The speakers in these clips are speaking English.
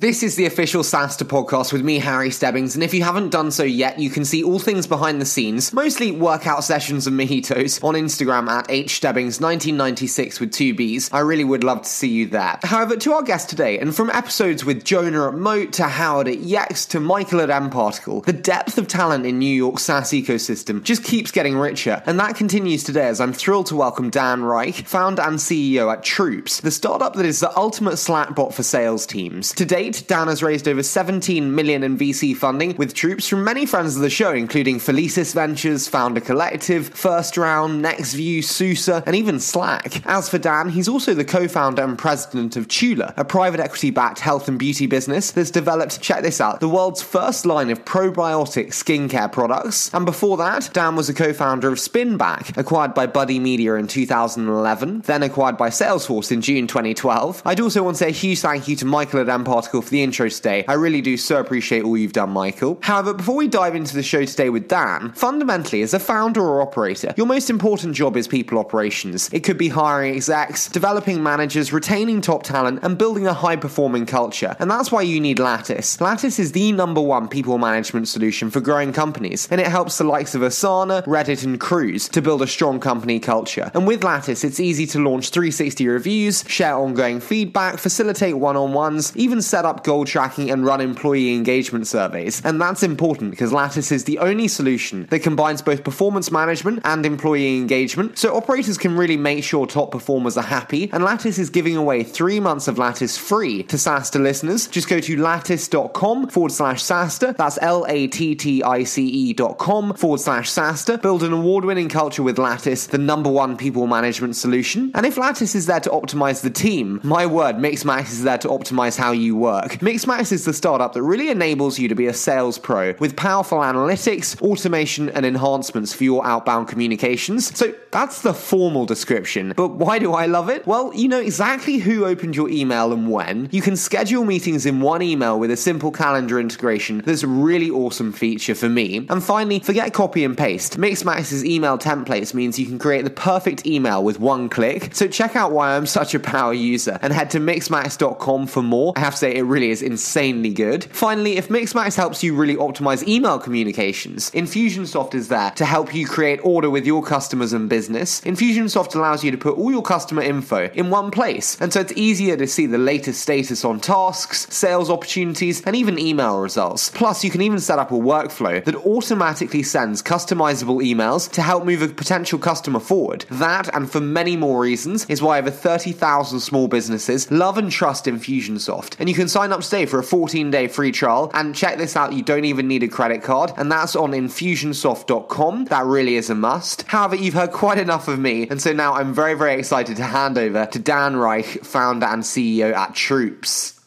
This is the official SaaStr podcast with me, Harry Stebbings, and if you haven't done so yet, you can see all things behind the scenes, mostly workout sessions and mojitos, on Instagram at hstebbings1996 with two Bs. I really would love to see you there. However, to our guest today, and from episodes with Jonah at Moat to Howard at Yext to Michael at Particle, the depth of talent in New York's SaaS ecosystem just keeps getting richer, and that continues today as I'm thrilled to welcome Dan Reich, founder and CEO at Troops, the startup that is the ultimate Slack bot for sales teams. Today, date, Dan has raised over 17 million in VC funding with troops from many friends of the show, including Felicis Ventures, Founder Collective, First Round, NextView, Susa, and even Slack. As for Dan, he's also the co-founder and president of Tula, a private equity-backed health and beauty business that's developed, check this out, the world's first line of probiotic skincare products. And before that, Dan was a co-founder of Spinback, acquired by Buddy Media in 2011, then acquired by Salesforce in June 2012. I'd also want to say a huge thank you to Michael at mParticle Michael, for the intro today. I really do so appreciate all you've done, Michael. However, before we dive into the show today with Dan, fundamentally, as a founder or operator, your most important job is people operations. It could be hiring execs, developing managers, retaining top talent, and building a high performing culture. And that's why you need Lattice. Lattice is the number one people management solution for growing companies, and it helps the likes of Asana, Reddit, and Cruise to build a strong company culture. And with Lattice, it's easy to launch 360 reviews, share ongoing feedback, facilitate one on ones, even set up goal tracking and run employee engagement surveys. And that's important because Lattice is the only solution that combines both performance management and employee engagement. So operators can really make sure top performers are happy. And Lattice is giving away three months of Lattice free to SaaStr listeners. Just go to lattice.com forward slash SaaStr. That's L A T T I C E dot com forward slash SaaStr. Build an award winning culture with Lattice, the number one people management solution. And if Lattice is there to optimize the team, my word, Mixmax is there to optimize how you work work. Mixmax is the startup that really enables you to be a sales pro with powerful analytics, automation, and enhancements for your outbound communications. So that's the formal description. But why do I love it? Well, you know exactly who opened your email and when. You can schedule meetings in one email with a simple calendar integration. That's a really awesome feature for me. And finally, forget copy and paste. Mixmax's email templates means you can create the perfect email with one click. So check out why I'm such a power user and head to mixmax.com for more. I have to say, it really is insanely good. Finally, if Mixmax helps you really optimize email communications, Infusionsoft is there to help you create order with your customers and business. Infusionsoft allows you to put all your customer info in one place, and so it's easier to see the latest status on tasks, sales opportunities, and even email results. Plus, you can even set up a workflow that automatically sends customizable emails to help move a potential customer forward. That, and for many more reasons, is why over 30,000 small businesses love and trust Infusionsoft. And you can sign up today for a 14 day free trial. And check this out, you don't even need a credit card, and that's on infusionsoft.com. That really is a must. However, you've heard quite enough of me, and so now I'm very, very excited to hand over to Dan Reich, founder and CEO at Troops.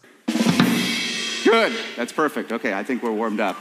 Good. That's perfect. Okay, I think we're warmed up.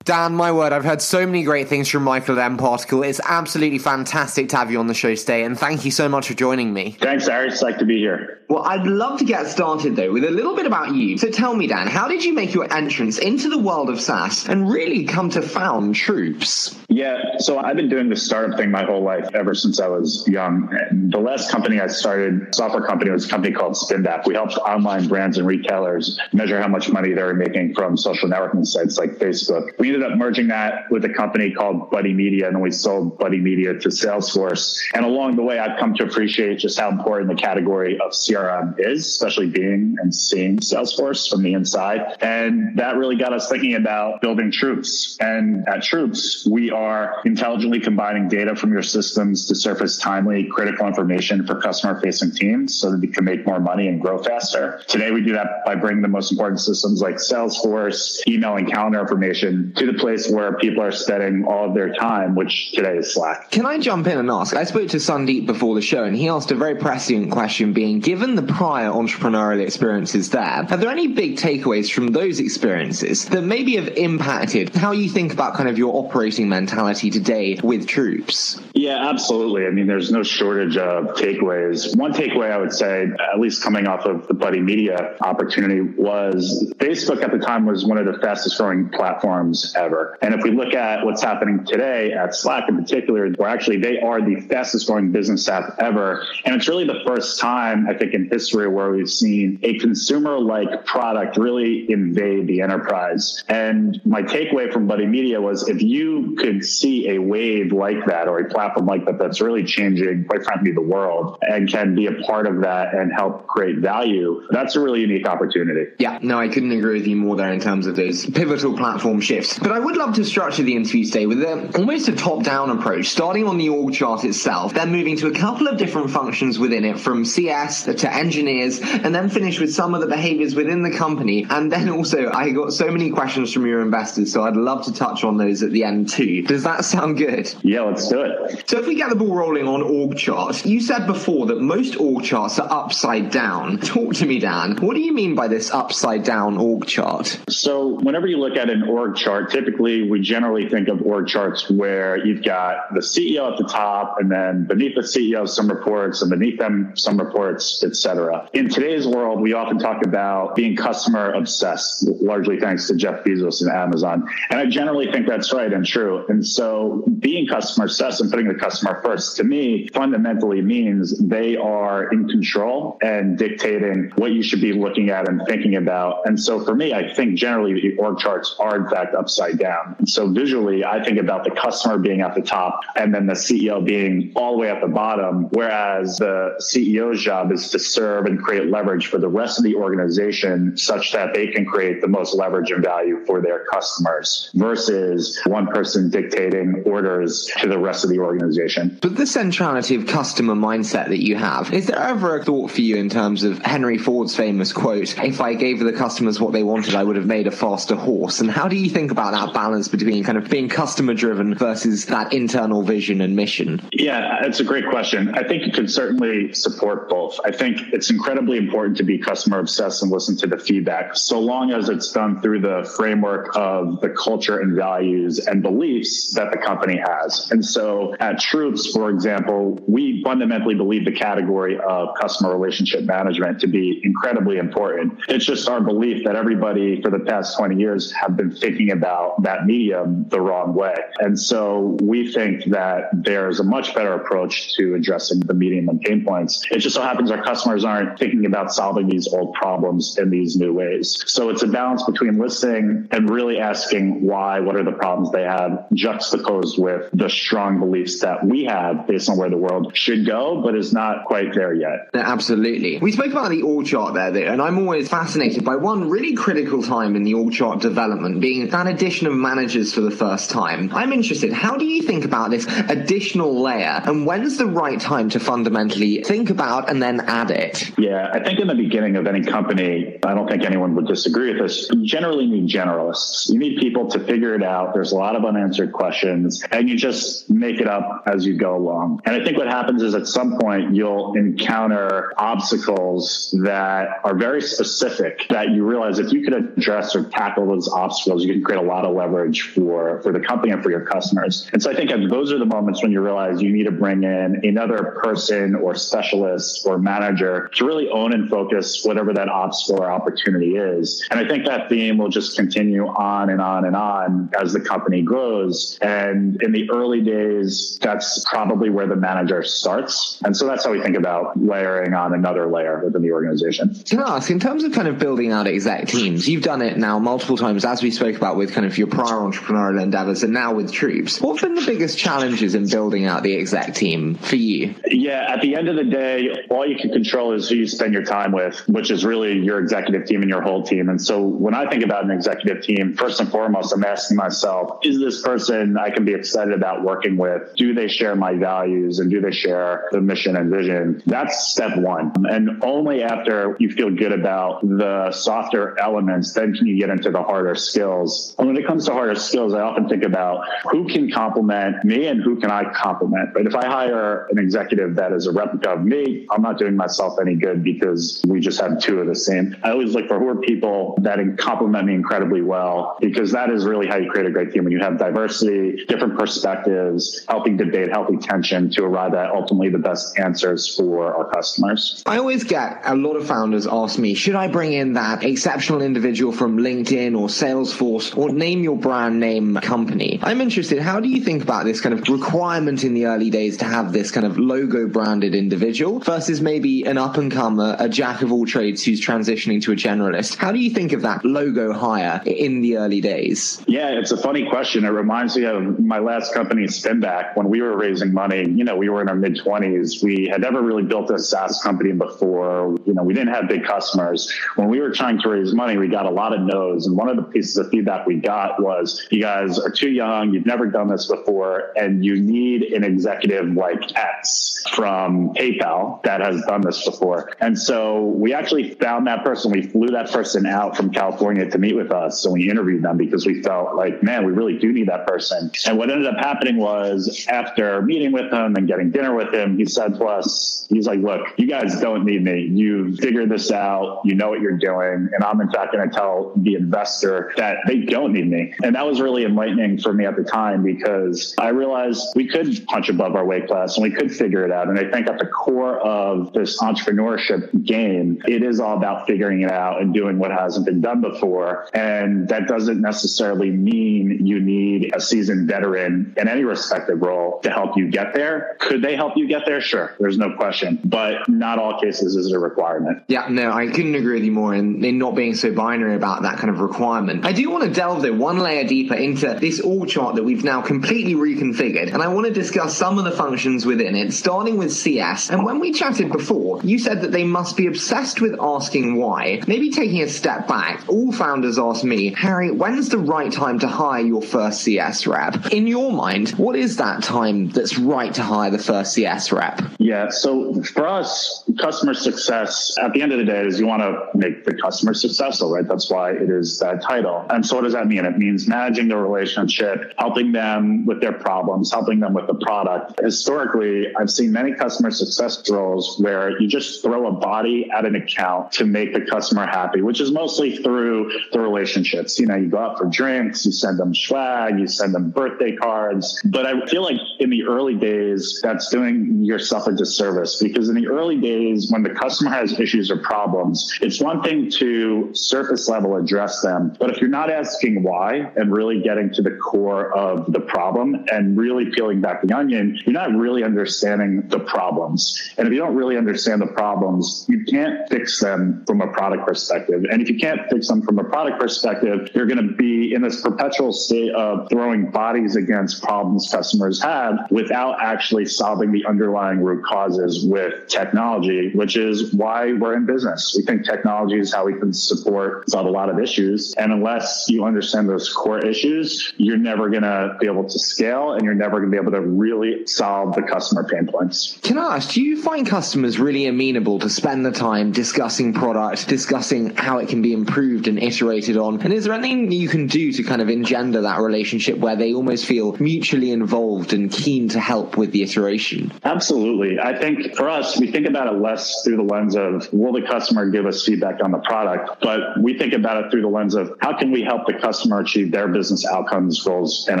Dan, my word, I've heard so many great things from Michael at Particle. It's absolutely fantastic to have you on the show today, and thank you so much for joining me. Thanks, Harry. It's like to be here. Well, I'd love to get started though with a little bit about you. So tell me, Dan, how did you make your entrance into the world of SaaS and really come to found Troops? Yeah, so I've been doing the startup thing my whole life ever since I was young. And the last company I started, software company, was a company called Spinback. We helped online brands and retailers measure how much money they were making from social networking sites like Facebook. We ended up merging that with a company called Buddy Media, and then we sold Buddy Media to Salesforce. And along the way, I've come to appreciate just how important the category of CRM is, especially being and seeing Salesforce from the inside. And that really got us thinking about building Troops. And at Troops, we are intelligently combining data from your systems to surface timely, critical information for customer facing teams so that they can make more money and grow faster. Today, we do that by bringing the most important systems like Salesforce, email, and calendar information to the place where people are spending all of their time, which today is Slack. Can I jump in and ask? I spoke to Sundeep before the show, and he asked a very prescient question being given the prior entrepreneurial experiences there, are there any big takeaways from those experiences that maybe have impacted how you think about kind of your operating mentality? today with troops? Yeah, absolutely. I mean, there's no shortage of takeaways. One takeaway I would say, at least coming off of the Buddy Media opportunity, was Facebook at the time was one of the fastest growing platforms ever. And if we look at what's happening today at Slack in particular, where actually they are the fastest growing business app ever. And it's really the first time, I think, in history where we've seen a consumer like product really invade the enterprise. And my takeaway from Buddy Media was if you could see a wave like that or a platform like that that's really changing, quite frankly, the world and can be a part of that and help create value, that's a really unique opportunity. Yeah, no, I couldn't agree with you more there in terms of those pivotal platform shifts. But I would love to structure the interview today with a, almost a top down approach, starting on the org chart itself, then moving to a couple of different functions within it from CS to engineers, and then finish with some of the behaviors within the company. And then also, I got so many questions from your investors, so I'd love to touch on those at the end too. Does that sound good? Yeah, let's do it. So if we get the ball rolling on org charts, you said before that most org charts are upside down. Talk to me, Dan. What do you mean by this upside down org chart? So whenever you look at an org chart, typically we generally think of org charts where you've got the CEO at the top and then beneath the CEO some reports and beneath them some reports, etc. In today's world, we often talk about being customer obsessed, largely thanks to Jeff Bezos and Amazon. And I generally think that's right and true. And so being customer obsessed and putting the customer first to me fundamentally means they are in control and dictating what you should be looking at and thinking about. And so for me, I think generally the org charts are in fact upside down. And so visually, I think about the customer being at the top and then the CEO being all the way at the bottom, whereas the CEO's job is to serve and create leverage for the rest of the organization such that they can create the most leverage and value for their customers versus one person dictating orders to the rest of the organization. But the centrality of customer mindset that you have, is there ever a thought for you in terms of Henry Ford's famous quote, if I gave the customers what they wanted, I would have made a faster horse? And how do you think about that balance between kind of being customer driven versus that internal vision and mission? Yeah, it's a great question. I think you can certainly support both. I think it's incredibly important to be customer obsessed and listen to the feedback, so long as it's done through the framework of the culture and values and beliefs that the company has. And so at Troops, for example, we fundamentally believe the category of customer relationship management to be incredibly important. It's just our belief that everybody for the past 20 years have been thinking about that medium the wrong way. And so we think that there's a much better approach to addressing the medium and pain points. It just so happens our customers aren't thinking about solving these old problems in these new ways. So it's a balance between listening and really asking why, what are the problems they have, juxtaposed with the strong beliefs that we have based on where the world should go, but is not quite there yet. Absolutely. We spoke about the org chart there, and I'm always fascinated by one really critical time in the org chart development being that of managers for the first time. I'm interested, how do you think about this additional layer, and when's the right time to fundamentally think about and then add it? Yeah, I think in the beginning of any company, I don't think anyone would disagree with this. You generally need generalists. You need people to figure it out. There's a lot of unanswered questions, and you just make it up as you go along. And I think what happens is at some point you'll encounter obstacles that are very specific that you realize if you could address or tackle those obstacles, you can create a lot of leverage for, for the company and for your customers. And so I think those are the moments when you realize you need to bring in another person or specialist or manager to really own and focus whatever that obstacle or opportunity is. And I think that theme will just continue on and on and on as the company grows. And in the early days, that's probably where the manager starts. And so that's how we think about layering on another layer within the organization. I ask, in terms of kind of building out exec teams, you've done it now multiple times, as we spoke about with kind of your prior entrepreneurial endeavors and now with Troops. What have been the biggest challenges in building out the exec team for you? Yeah, at the end of the day, all you can control is who you spend your time with, which is really your executive team and your whole team. And so when I think about an executive team, first and foremost, I'm asking myself, is this person I can be excited about working with? Do they share my values and do they share the mission and vision? That's step one. And only after you feel good about the softer elements, then can you get into the harder skills. When it comes to harder skills, I often think about who can complement me and who can I complement. But if I hire an executive that is a replica of me, I'm not doing myself any good because we just have two of the same. I always look for who are people that complement me incredibly well because that is really how you create a great team when you have diversity, different perspectives, healthy debate, healthy tension to arrive at ultimately the best answers for our customers. I always get a lot of founders ask me, should I bring in that exceptional individual from LinkedIn or Salesforce or name your brand name company. I'm interested, how do you think about this kind of requirement in the early days to have this kind of logo branded individual versus maybe an up and comer, a jack of all trades who's transitioning to a generalist? How do you think of that logo hire in the early days? Yeah, it's a funny question. It reminds me of my last company, Spinback, when we were raising money. You know, we were in our mid 20s. We had never really built a SaaS company before. You know, we didn't have big customers. When we were trying to raise money, we got a lot of no's. And one of the pieces of feedback we got was, you guys are too young. You've never done this before. And you need an executive like X from PayPal that has done this before. And so we actually found that person. We flew that person out from California to meet with us. So we interviewed them because we felt like, man, we really do need that person. And what ended up happening was after meeting with him and getting dinner with him, he said to us, he's like, look, you guys don't need me. You figured this out. You know what you're doing. And I'm in fact going to tell the investor that they don't need me. And that was really enlightening for me at the time because I realized we could punch above our weight class and we could figure it out. And I think at the core of this entrepreneurship game, it is all about figuring it out and doing what hasn't been done before. And that doesn't necessarily mean you need a seasoned veteran in any respective role to help you get there. Could they help you get there? Sure. There's no question. But not all cases is a requirement. Yeah, no, I couldn't agree with you more in, in not being so binary about that kind of requirement. I do want to delve though one layer deeper into this org chart that we've now completely reconfigured. And I want to discuss some of the functions within it, starting with CS. And when we chatted before, you said that they must be obsessed with asking why. Maybe taking a step back, all founders ask me, Harry, when's the right time to hire your first CS rep? In your mind, what is that time that's right to hire the first CS rep? Yeah, so for us, customer success at the end of the day is you want to make the customer successful, right? That's why it is that title. And so what does that mean? And it means managing the relationship, helping them with their problems, helping them with the product. Historically, I've seen many customer success roles where you just throw a body at an account to make the customer happy, which is mostly through the relationships. You know, you go out for drinks, you send them swag, you send them birthday cards. But I feel like in the early days, that's doing yourself a disservice because in the early days, when the customer has issues or problems, it's one thing to surface level address them. But if you're not asking why and really getting to the core of the problem and really peeling back the onion, you're not really understanding the problems. And if you don't really understand the problems, you can't fix them from a product perspective. And if you can't fix them from a product perspective, you're going to be in this perpetual state of throwing bodies against problems customers have without actually solving the underlying root causes with technology, which is why we're in business. We think technology is how we can support solve a lot of issues. And unless you understand those core issues, you're never going to be able to scale and you're never going to be able to really solve the customer pain points. Can I ask, do you find customers really amenable to spend the time discussing product, discussing how it can be improved and iterated on? And is there anything you can do to kind of engender that relationship where they almost feel mutually involved and keen to help with the iteration? Absolutely. I think for us, we think about it less through the lens of will the customer give us feedback on the product, but we think about it through the lens of how can we help the customer achieve their business outcomes, goals, and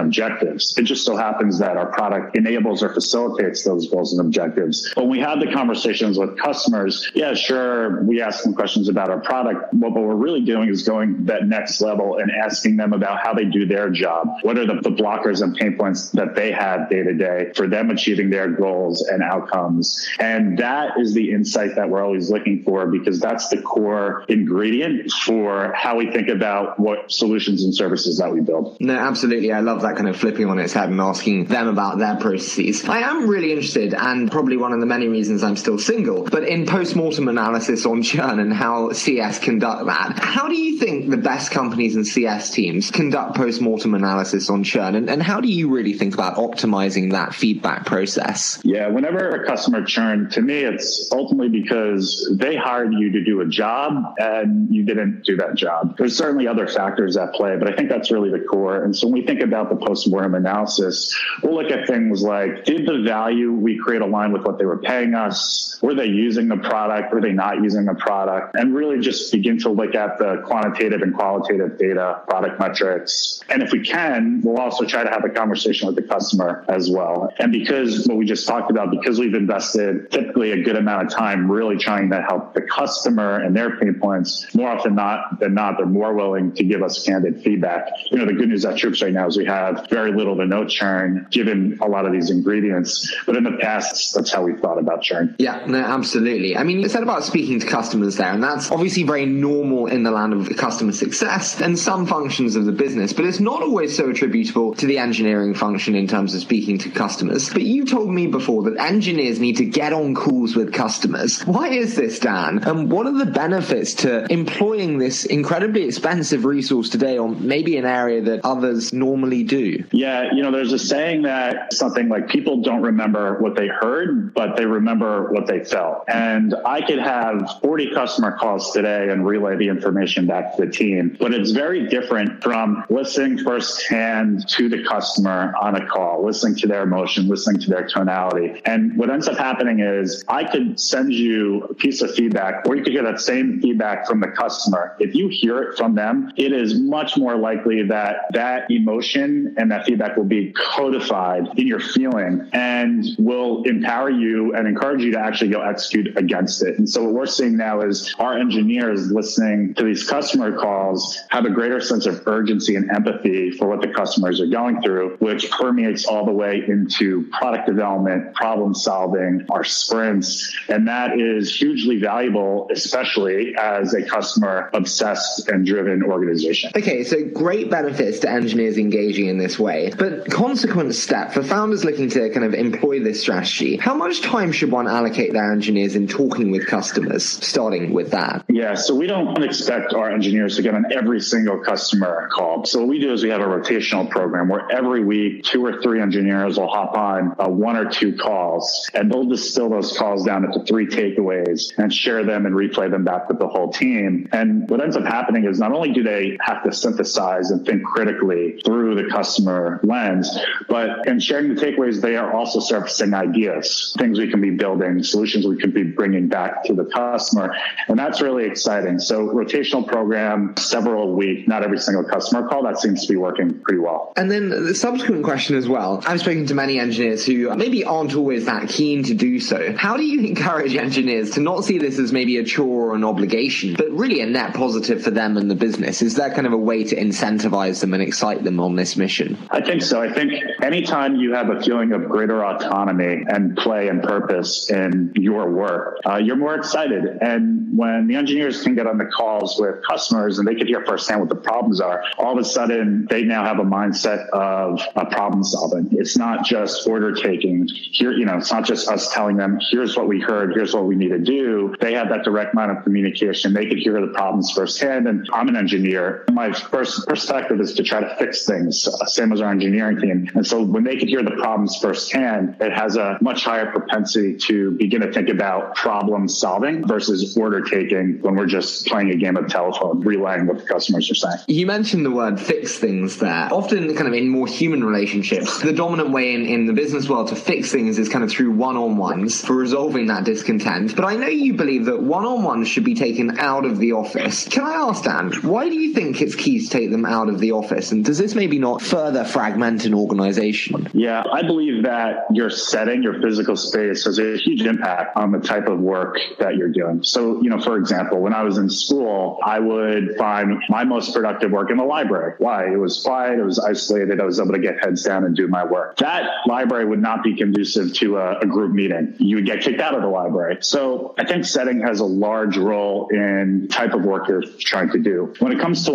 objectives. It just so happens that our product enables or facilitates those goals and objectives. When we have the conversations with customers, yeah, sure, we ask them questions about our product. What we're really doing is going that next level and asking them about how they do their job. What are the, the blockers and pain points that they have day to day for them achieving their goals and outcomes? And that is the insight that we're always looking for because that's the core ingredient for how we think about what solutions and services that we build. No, absolutely. I love that kind of flipping on its head and asking them about their processes. I am really interested, and probably one of the many reasons I'm still single, but in post-mortem analysis on churn and how CS conduct that. How do you think the best companies and CS teams conduct post-mortem analysis on churn? And, and how do you really think about optimizing that feedback process? Yeah, whenever a customer churn, to me, it's ultimately because they hired you to do a job and you didn't do that job. There's certainly other factors at play, but I think that's really the core. And so when we think about the post-mortem analysis, we'll look at things like, did the value we create align with what they were paying us? Were they using the product? Were they not using the product? And really just begin to look at the quantitative and qualitative data, product metrics. And if we can, we'll also try to have a conversation with the customer as well. And because what we just talked about, because we've invested typically a good amount of time really trying to help the customer and their pain points, more often not than not, they're more willing to give us candid feedback. You know, the good news at Troops right now is we have very little to no churn given a lot of these ingredients. But in the past, that's how we thought about churn. Yeah, no, absolutely. I mean, you said about speaking to customers there, and that's obviously very normal in the land of customer success and some functions of the business, but it's not always so attributable to the engineering function in terms of speaking to customers. But you told me before that engineers need to get on calls with customers. Why is this, Dan? And what are the benefits to employing this incredibly expensive resource today on maybe an area that others normally do? Yeah, you know, there's a saying that something like people don't remember what they heard, but they remember what they felt. And I could have 40 customer calls today and relay the information back to the team, but it's very different from listening firsthand to the customer on a call, listening to their emotion, listening to their tonality. And what ends up happening is I could send you a piece of feedback or you could get that same feedback from the customer. If you hear it from them, it is much more likely that that emotion and that feedback will be codified in your feeling and will empower you and encourage you to actually go execute against it. And so what we're seeing now is our engineers listening to these customer calls have a greater sense of urgency and empathy for what the customers are going through, which permeates all the way into product development, problem solving, our sprints. And that is hugely valuable, especially as a customer obsessed and driven organization. Okay, so great benefits to engineers engaging in this way. But consequent step for founders looking to kind of employ this strategy, how much time should one allocate their engineers in talking with customers, starting with that? Yeah, so we don't expect our engineers to get on every single customer call. So what we do is we have a rotational program where every week two or three engineers will hop on uh, one or two calls and they'll distill those calls down into three takeaways and share them and replay them back with the whole team. And what ends up happening is not only do they have to synthesize and think critically through the customer lens, but in sharing the takeaways, they are also surfacing ideas, things we can be building, solutions we could be bringing back to the customer. And that's really exciting. So rotational program, several a week, not every single customer call. That seems to be working pretty well. And then the subsequent question as well. I've spoken to many engineers who maybe aren't always that keen to do so. How do you encourage engineers to not see this as maybe a chore or an obligation, but really a net positive for them and the business? Is there kind of a way to incentivize them and excite them on this mission? I think so. I think anytime you have a feeling of greater autonomy and play and purpose in your work, uh, you're more excited. And when the engineers can get on the calls with customers and they can hear firsthand what the problems are, all of a sudden they now have a mindset of problem solving. It's not just order taking. Here, you know, it's not just us telling them, here's what we heard, here's what we need to do. They have that direct line of communication. They could hear the problems firsthand. And I'm an engineer. My first perspective is to try to fix things, uh, same as our engineering team. And so when they could hear the problems firsthand, it has a much higher propensity to begin to think about problem solving versus order taking when we're just playing a game of telephone, relaying what the customers are saying. You mentioned the word fix things there. Often, kind of in more human relationships, the dominant way in, in the business world to fix things is kind of through one on ones for resolving that discontent. But I know you believe that one on ones should be taken out of the office. Can I ask, Dan, why do you think it's key take them out of the office? And does this maybe not further fragment an organization? Yeah, I believe that your setting, your physical space has a huge impact on the type of work that you're doing. So, you know, for example, when I was in school, I would find my most productive work in the library. Why? It was quiet, it was isolated, I was able to get heads down and do my work. That library would not be conducive to a, a group meeting. You would get kicked out of the library. So I think setting has a large role in type of work you're trying to do. When it comes to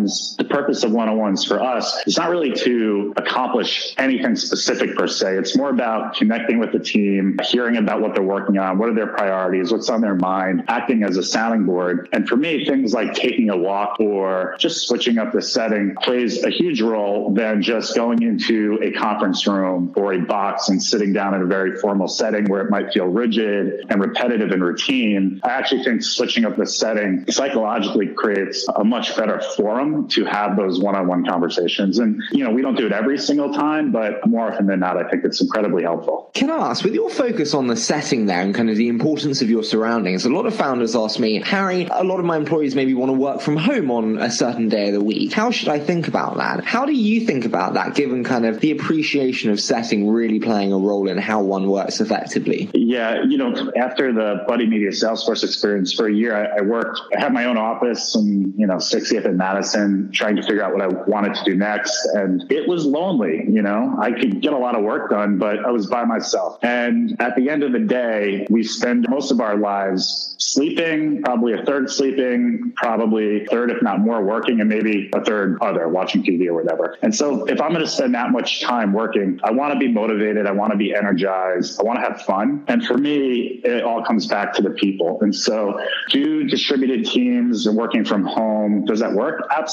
one-on-ones, the purpose of one-on-ones for us is not really to accomplish anything specific per se. It's more about connecting with the team, hearing about what they're working on, what are their priorities, what's on their mind, acting as a sounding board. And for me, things like taking a walk or just switching up the setting plays a huge role than just going into a conference room or a box and sitting down in a very formal setting where it might feel rigid and repetitive and routine. I actually think switching up the setting psychologically creates a much better forum to have those one-on-one conversations. And, you know, we don't do it every single time, but more often than not, I think it's incredibly helpful. Can I ask, with your focus on the setting there there and kind of the importance of your surroundings. A lot of founders ask me, Harry, a lot of my employees maybe want to work from home on a certain day of the week. How should I think about that? How do you think about that, given kind of the appreciation of setting really playing a role in how one works effectively? Yeah, you know, after the Buddy Media Salesforce experience for a year, I, I worked, I had my own office and, you know, 60th and Madison, trying to figure out what I wanted to do next. And it was lonely, you know, I could get a lot of work done, but I was by myself. And at the end of the day, we spend most of our lives sleeping, probably a third sleeping, probably third, if not more, working, and maybe a third other, watching TV or whatever. And so if I'm going to spend that much time working, I want to be motivated. I want to be energized. I want to have fun. And for me, it all comes back to the people. And so do distributed teams and working from home, does that work? Absolutely.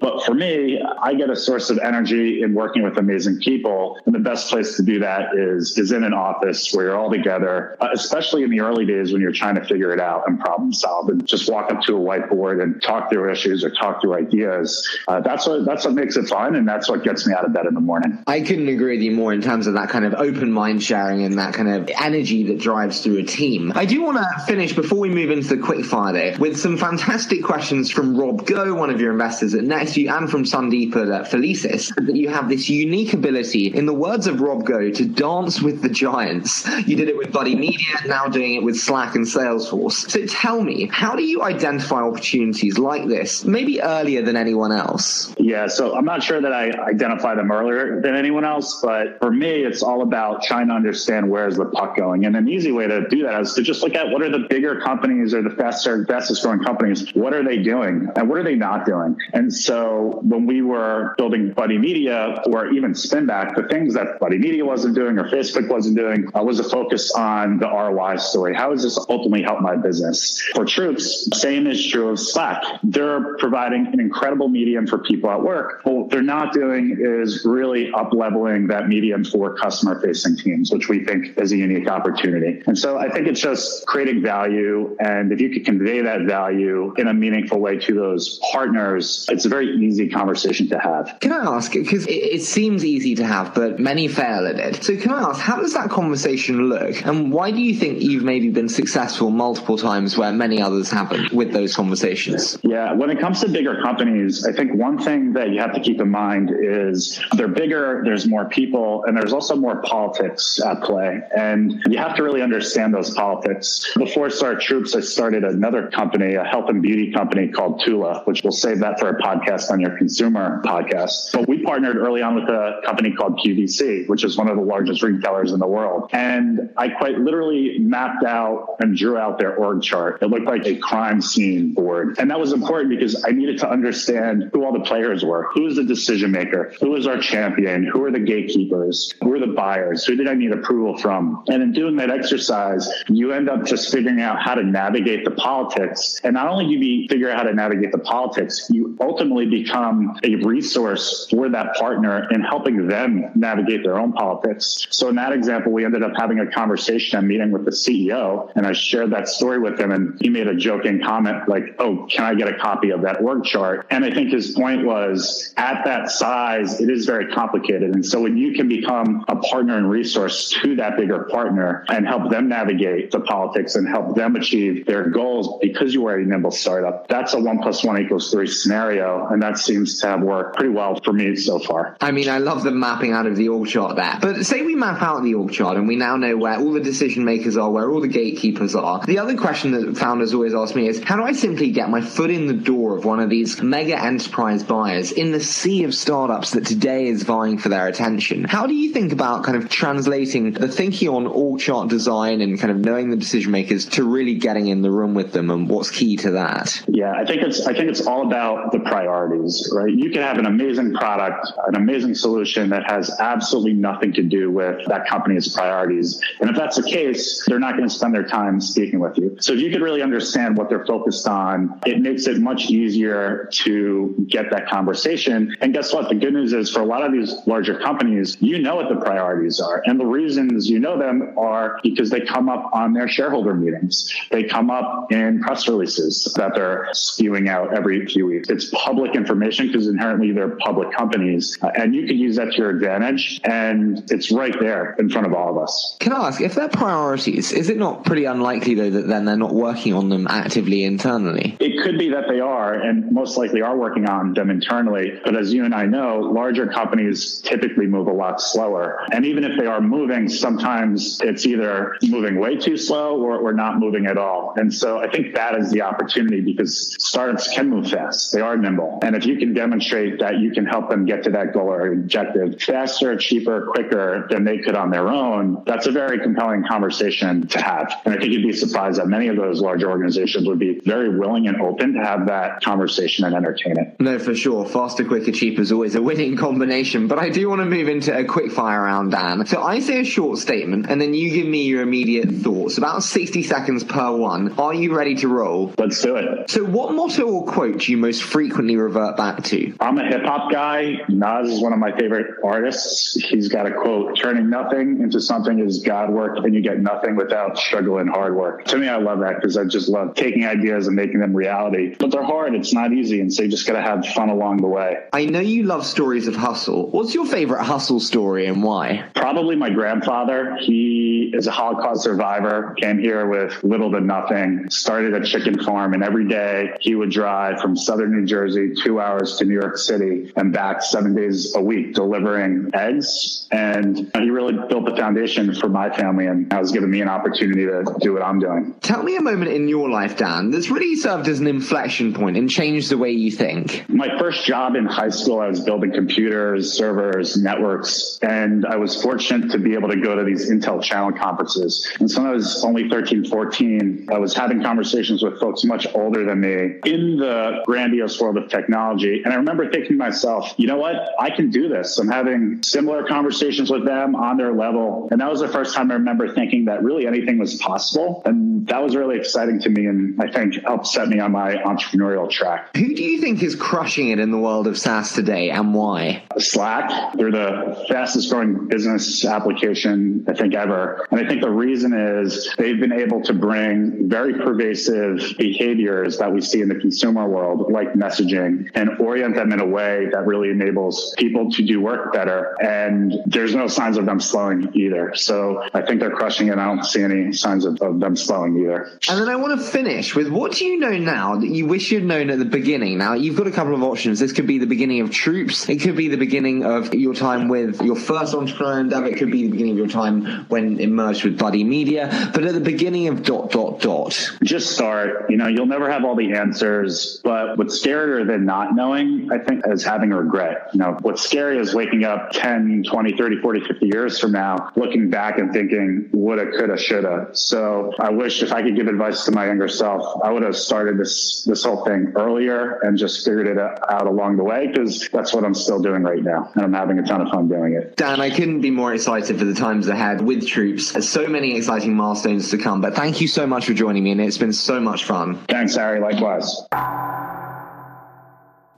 But for me, I get a source of energy in working with amazing people. And the best place to do that is, is in an office where you're all together, uh, especially in the early days when you're trying to figure it out and problem solve and just walk up to a whiteboard and talk through issues or talk through ideas. Uh, that's what that's what makes it fun, and that's what gets me out of bed in the morning. I couldn't agree with you more in terms of that kind of open mind sharing and that kind of energy that drives through a team. I do want to finish before we move into the quick fire with some fantastic questions from Rob Go, one of your investors at NextView, and from Sundeep at uh, Felicis. That you have this unique ability, in the words of Rob Go, to dance with the giants. You did it with Buddy Media, now doing it with Slack and Salesforce. So tell me, how do you identify opportunities like this, maybe earlier than anyone else? Yeah, so I'm not sure that I identify them earlier than anyone else, but for me, it's all about trying to understand where's the puck going. And an easy way to do that is to just look at what are the bigger companies or the faster, fastest growing companies, what are they doing and what are they not doing? And so when we were building Buddy Media or even Spinback, the things that Buddy Media wasn't doing or Facebook wasn't doing uh, was a focus on the ROI story. How does this ultimately help my business? For Troops, same is true of Slack. They're providing an incredible medium for people at work. What they're not doing is really up leveling that medium for customer facing teams, which we think is a unique opportunity. And so I think it's just creating value. And if you could convey that value in a meaningful way to those partners, it's a very easy conversation to have. Can I ask, because it, it seems easy to have, but many fail at it. So can I ask, how does that conversation look? And why do you think you've maybe been successful multiple times where many others haven't with those conversations? Yeah, when it comes to bigger companies, I think one thing that you have to keep in mind is they're bigger, there's more people, and there's also more politics at play. And you have to really understand those politics. Before Star Troops, I started another company, a health and beauty company called Tula, which we'll save that for a podcast on your consumer podcast. But we partnered early on with a company called QVC, which is one of the largest retailers in the world. And I quite literally mapped out and drew out their org chart. It looked like a crime scene board. And that was important because I needed to understand who all the players were. Who is the decision maker? Who is our champion? Who are the gatekeepers? Who are the buyers? Who did I need approval from? And in doing that exercise, you end up just figuring out how to navigate the politics. And not only do you figure out how to navigate the politics, you ultimately become a resource for that partner in helping them navigate their own politics. So in that example, we ended up having a conversation, a meeting with the CEO, and I shared that story with him, and he made a joking comment like, "Oh, can I get a copy of that org chart?" And I think his point was, at that size, it is very complicated, and so when you can become a partner and resource to that bigger partner and help them navigate the politics and help them achieve their goals because you are a nimble startup, that's a one plus one equals three scenario, and that seems to have worked pretty well for me so far. I mean, I love the mapping out of the org chart there. But say we map out the org chart and we now know where all the decision makers are, where all the gatekeepers are. The other question that founders always ask me is, how do I simply get my foot in the door of one of these mega enterprise buyers in the sea of startups that today is vying for their attention? How do you think about kind of translating the thinking on org chart design and kind of knowing the decision makers to really getting in the room with them and what's key to that? Yeah, I think it's I think it's all about the priorities, right? You can have an amazing product, an amazing solution that has absolutely nothing to do with that company's priorities. And if that's the case, they're not going to spend their time speaking with you. So if you could really understand what they're focused on, it makes it much easier to get that conversation. And guess what? The good news is for a lot of these larger companies, you know what the priorities are. And the reasons you know them are because they come up on their shareholder meetings. They come up in press releases that they're spewing out every few weeks. It's public information because inherently they're public companies uh, and you can use that to your advantage. And it's right there in front of all of us. Can I ask if they're priorities, is it not pretty unlikely though that then they're not working on them actively internally? It could be that they are and most likely are working on them internally. But as you and I know, larger companies typically move a lot slower. And even if they are moving, sometimes it's either moving way too slow or, or not moving at all. And so I think that is the opportunity because startups can move fast. They are nimble. And if you can demonstrate that you can help them get to that goal or objective faster, cheaper, quicker than they could on their own, that's a very compelling conversation to have. And I think you'd be surprised that many of those larger organizations would be very willing and open to have that conversation and entertain it. No, for sure. Faster, quicker, cheaper is always a winning combination. But I do want to move into a quick fire round, Dan. So I say a short statement and then you give me your immediate thoughts. About 60 seconds per one. Are you ready to roll? Let's do it. So, what motto or quote do you most frequently revert back to? I'm a hip hop guy. Nas is one of my favorite artists. He's got a quote turning nothing into something is God work, and you get nothing without struggle and hard work. To me, I love that because I just love taking ideas and making them reality. But they're hard, it's not easy. And so you just got to have fun along the way. I know you love stories of hustle. What's your favorite hustle story and why? Probably my grandfather. He is a Holocaust survivor, came here with little to nothing, started a chicken farm, and every day he would drive from southern New Jersey two hours to New York City and back seven days a week delivering eggs. And he really built the foundation for my family and has given me an opportunity to do what I'm doing. Tell me a moment in your life, Dan, that's really served as an inflection point and changed the way you think. My first job in high school, I was building computers, servers, networks, and I was fortunate to be able to go to these Intel channel conferences. And so I was only 13, 14, I was having conversations with folks much older than me in the grandiose world of technology. And I remember thinking to myself, you know what? I can do this. I'm having similar conversations with them on their level. And that was the first time I remember thinking that really anything was possible. And that was really exciting to me. And I think helped set me on my entrepreneurial track. Who do you think is crushing it in the world of SaaS today and why? Slack. They're the fastest growing business application, I think, ever. And I think the reason is they've been able to bring very pervasive behaviors that we see in the consumer world, like messaging, and orient them in a way that really enables people to do work better. And there's no signs of them slowing either. So I think they're crushing it. I don't see any signs of, of them slowing either. And then I want to finish with what do you know now that you wish you'd known at the beginning? Now, you've got a couple of options. This could be the beginning of Troops. It could be the beginning of your time with your first entrepreneurial endeavor. It could be the beginning of your time when it merged with Buddy Media. But at the beginning of dot, dot, dot. Just start. You know, you'll never have all the answers, but what's scarier than not knowing, I think, is having regret. You know, what's scary is waking up 10, 20, 30, 40, 50 years from now, looking back and thinking, woulda, coulda, shoulda. So I wish if I could give advice to my younger self, I would have started this, this whole thing earlier and just figured it out along the way because that's what I'm still doing right now. And I'm having a ton of fun doing it. Dan, I couldn't be more excited for the times ahead with Troops. There's so many exciting milestones to come, but thank you so much for joining me and it's been so much fun. Thanks, Harry. Likewise.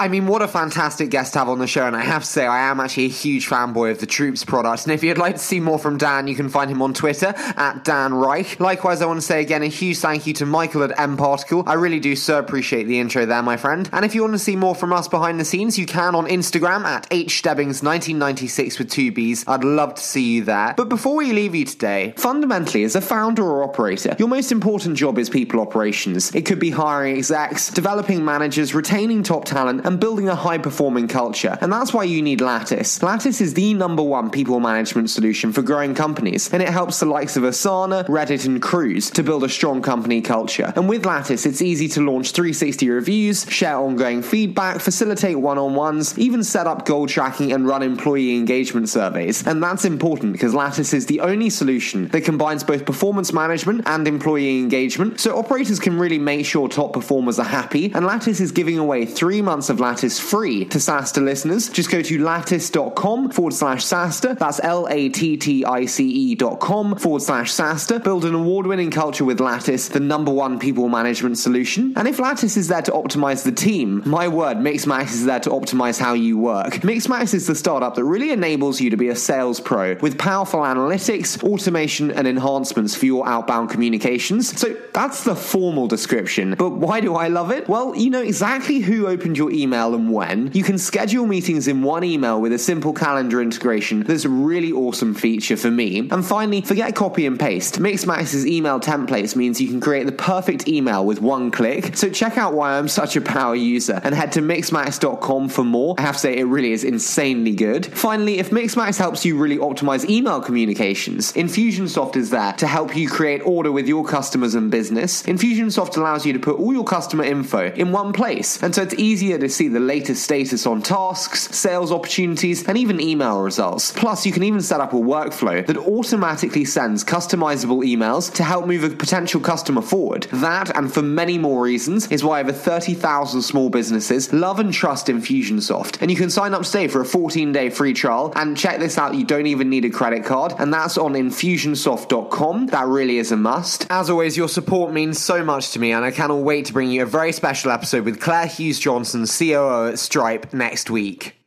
I mean, what a fantastic guest to have on the show, and I have to say, I am actually a huge fanboy of the Troops product. And if you'd like to see more from Dan, you can find him on Twitter at Dan Reich. Likewise, I want to say again a huge thank you to Michael at mParticle. I really do so appreciate the intro there, my friend. And if you want to see more from us behind the scenes, you can on Instagram at hstebbings1996 with two B's. I'd love to see you there. But before we leave you today, fundamentally, as a founder or operator, your most important job is people operations. It could be hiring execs, developing managers, retaining top talent, and building a high performing culture. And that's why you need Lattice. Lattice is the number one people management solution for growing companies, and it helps the likes of Asana, Reddit, and Cruise to build a strong company culture. And with Lattice, it's easy to launch 360 reviews, share ongoing feedback, facilitate one on ones, even set up goal tracking and run employee engagement surveys. And that's important because Lattice is the only solution that combines both performance management and employee engagement, so operators can really make sure top performers are happy. And Lattice is giving away three months of Lattice free to SaaStr listeners. Just go to lattice.com forward slash SaaStr. That's L A T T I C E dot com forward slash SaaStr. Build an award winning culture with Lattice, the number one people management solution. And if Lattice is there to optimize the team, my word, Mixmax is there to optimize how you work. Mixmax is the startup that really enables you to be a sales pro with powerful analytics, automation, and enhancements for your outbound communications. So that's the formal description. But why do I love it? Well, you know exactly who opened your email and when. You can schedule meetings in one email with a simple calendar integration. That's a really awesome feature for me. And finally, forget copy and paste. Mixmax's email templates means you can create the perfect email with one click. So check out why I'm such a power user and head to mixmax.com for more. I have to say, it really is insanely good. Finally, if Mixmax helps you really optimize email communications, Infusionsoft is there to help you create order with your customers and business. Infusionsoft allows you to put all your customer info in one place, and so it's easier to see the latest status on tasks, sales opportunities, and even email results. Plus, you can even set up a workflow that automatically sends customizable emails to help move a potential customer forward. That, and for many more reasons, is why over 30,000 small businesses love and trust Infusionsoft. And you can sign up today for a 14 day free trial. And check this out, you don't even need a credit card, and that's on infusionsoft.com. That really is a must. As always, your support means so much to me, and I cannot wait to bring you a very special episode with Claire Hughes Johnson, COO at Stripe, next week.